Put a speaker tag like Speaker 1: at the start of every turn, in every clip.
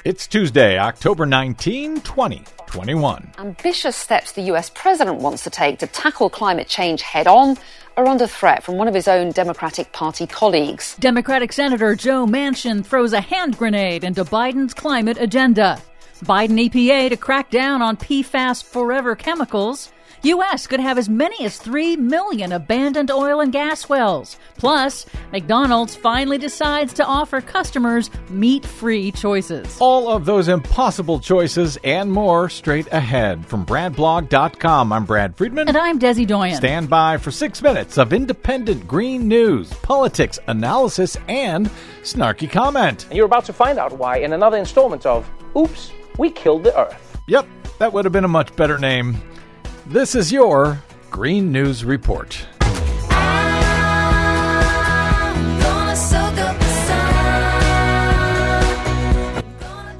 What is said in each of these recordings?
Speaker 1: Network.
Speaker 2: It's Tuesday, October 19, 2021.
Speaker 1: Ambitious steps the US president wants to take to tackle climate change head on are under threat from one of his own Democratic Party colleagues.
Speaker 3: Democratic Senator Joe Manchin throws a hand grenade into Biden's climate agenda. Biden EPA to crack down on PFAS forever chemicals. U.S. could have as many as 3 million abandoned oil and gas wells. Plus, McDonald's finally decides to offer customers meat free choices.
Speaker 2: All of those impossible choices and more straight ahead. From BradBlog.com, I'm Brad Friedman.
Speaker 3: And I'm Desi Doyen.
Speaker 2: Stand by for six minutes of independent green news, politics, analysis, and snarky comment.
Speaker 4: And you're about to find out why in another installment of Oops, We Killed the Earth.
Speaker 2: Yep, that would have been a much better name. This is your Green News Report.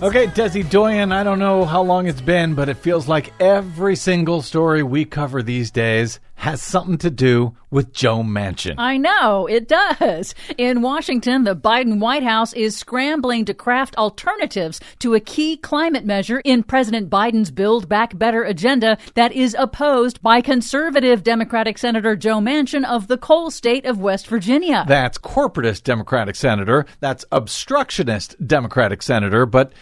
Speaker 2: Okay, Desi Doyen, I don't know how long it's been, but it feels like every single story we cover these days has something to do with Joe Manchin.
Speaker 3: I know, it does. In Washington, the Biden White House is scrambling to craft alternatives to a key climate measure in President Biden's Build Back Better agenda that is opposed by conservative Democratic Senator Joe Manchin of the coal state of West Virginia.
Speaker 2: That's corporatist Democratic Senator. That's obstructionist Democratic Senator, but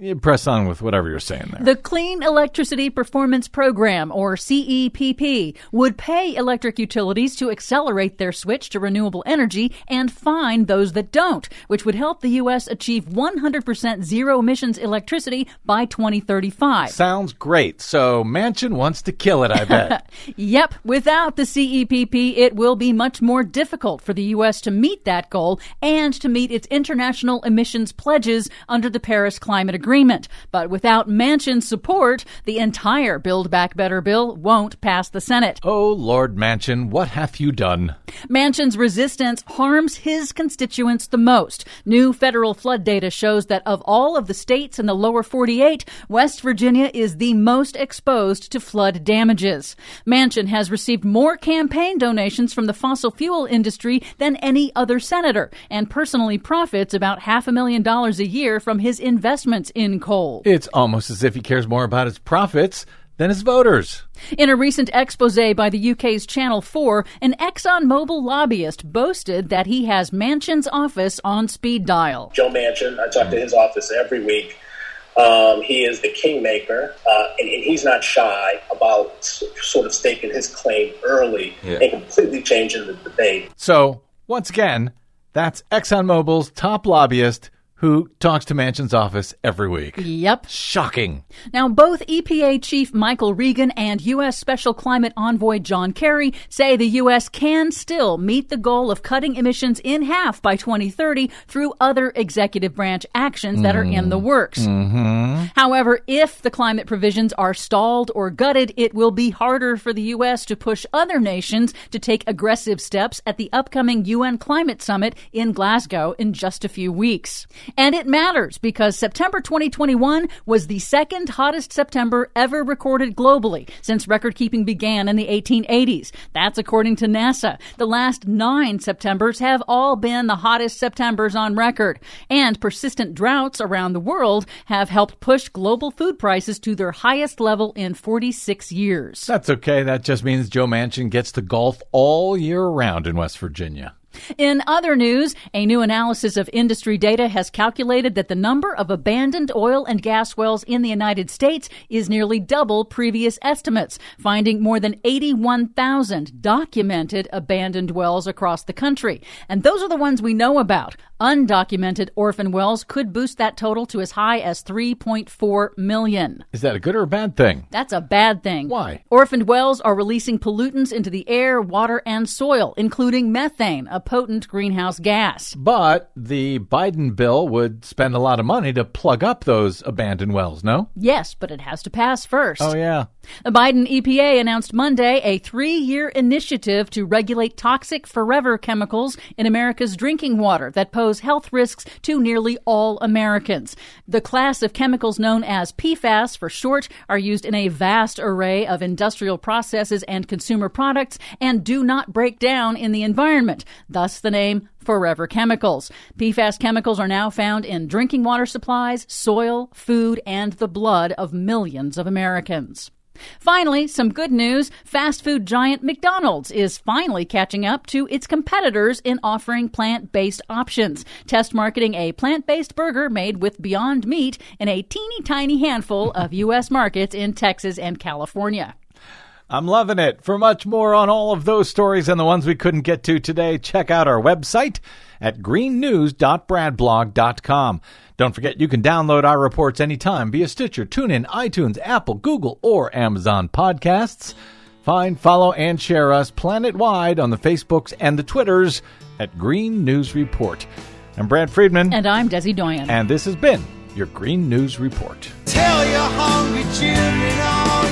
Speaker 2: you press on with whatever you're saying there.
Speaker 3: The Clean Electricity Performance Program, or CEPP, would pay electric utilities to accelerate their switch to renewable energy and fine those that don't, which would help the U.S. achieve 100% zero emissions electricity by 2035.
Speaker 2: Sounds great. So Manchin wants to kill it, I bet.
Speaker 3: yep. Without the CEPP, it will be much more difficult for the U.S. to meet that goal and to meet its international emissions pledges under the Paris Climate Agreement agreement. But without Manchin's support, the entire Build Back Better bill won't pass the Senate.
Speaker 2: Oh, Lord Manchin, what hath you done?
Speaker 3: Manchin's resistance harms his constituents the most. New federal flood data shows that of all of the states in the lower 48, West Virginia is the most exposed to flood damages. Manchin has received more campaign donations from the fossil fuel industry than any other senator and personally profits about half a million dollars a year from his investments in coal.
Speaker 2: It's almost as if he cares more about his profits than his voters.
Speaker 3: In a recent expose by the UK's Channel 4, an ExxonMobil lobbyist boasted that he has Manchin's office on speed dial.
Speaker 5: Joe Manchin, I talk to his office every week. Um, he is the kingmaker, uh, and, and, he's not shy about sort of staking his claim early yeah. and completely changing the debate.
Speaker 2: So, once again, that's ExxonMobil's top lobbyist who talks to Manchin's office every week.
Speaker 3: Yep.
Speaker 2: Shocking.
Speaker 3: Now, both EPA Chief Michael Regan and U.S. Special Climate Envoy John Kerry say the U.S. can still meet the goal of cutting emissions in half by 2030 through other executive branch actions that mm. are in the works.
Speaker 2: Mm-hmm.
Speaker 3: However, if the climate provisions are stalled or gutted, it will be harder for the U.S. to push other nations to take aggressive steps at the upcoming UN Climate Summit in Glasgow in just a few weeks. And it matters because September 2021 was the second hottest September ever recorded globally since record keeping began in the 1880s. That's according to NASA. The last nine Septembers have all been the hottest Septembers on record. And persistent droughts around the world have helped push global food prices to their highest level in 46 years.
Speaker 2: That's okay. That just means Joe Manchin gets to golf all year round in West Virginia.
Speaker 3: In other news, a new analysis of industry data has calculated that the number of abandoned oil and gas wells in the United States is nearly double previous estimates, finding more than 81,000 documented abandoned wells across the country. And those are the ones we know about. Undocumented orphan wells could boost that total to as high as 3.4 million.
Speaker 2: Is that a good or a bad thing?
Speaker 3: That's a bad thing.
Speaker 2: Why?
Speaker 3: Orphaned wells are releasing pollutants into the air, water, and soil, including methane, a potent greenhouse gas.
Speaker 2: But the Biden bill would spend a lot of money to plug up those abandoned wells, no?
Speaker 3: Yes, but it has to pass first.
Speaker 2: Oh, yeah.
Speaker 3: The Biden EPA announced Monday a three year initiative to regulate toxic forever chemicals in America's drinking water that pose health risks to nearly all Americans. The class of chemicals known as PFAS for short are used in a vast array of industrial processes and consumer products and do not break down in the environment. Thus the name Forever Chemicals. PFAS chemicals are now found in drinking water supplies, soil, food, and the blood of millions of Americans. Finally, some good news. Fast food giant McDonald's is finally catching up to its competitors in offering plant based options. Test marketing a plant based burger made with Beyond Meat in a teeny tiny handful of U.S. markets in Texas and California.
Speaker 2: I'm loving it. For much more on all of those stories and the ones we couldn't get to today, check out our website at greennews.bradblog.com. Don't forget you can download our reports anytime via Stitcher, TuneIn, iTunes, Apple, Google, or Amazon Podcasts. Find, follow, and share us planet-wide on the Facebooks and the Twitters at Green News Report. I'm Brad Friedman.
Speaker 3: And I'm Desi Doyen.
Speaker 2: And this has been your Green News Report.
Speaker 6: Tell your hungry children all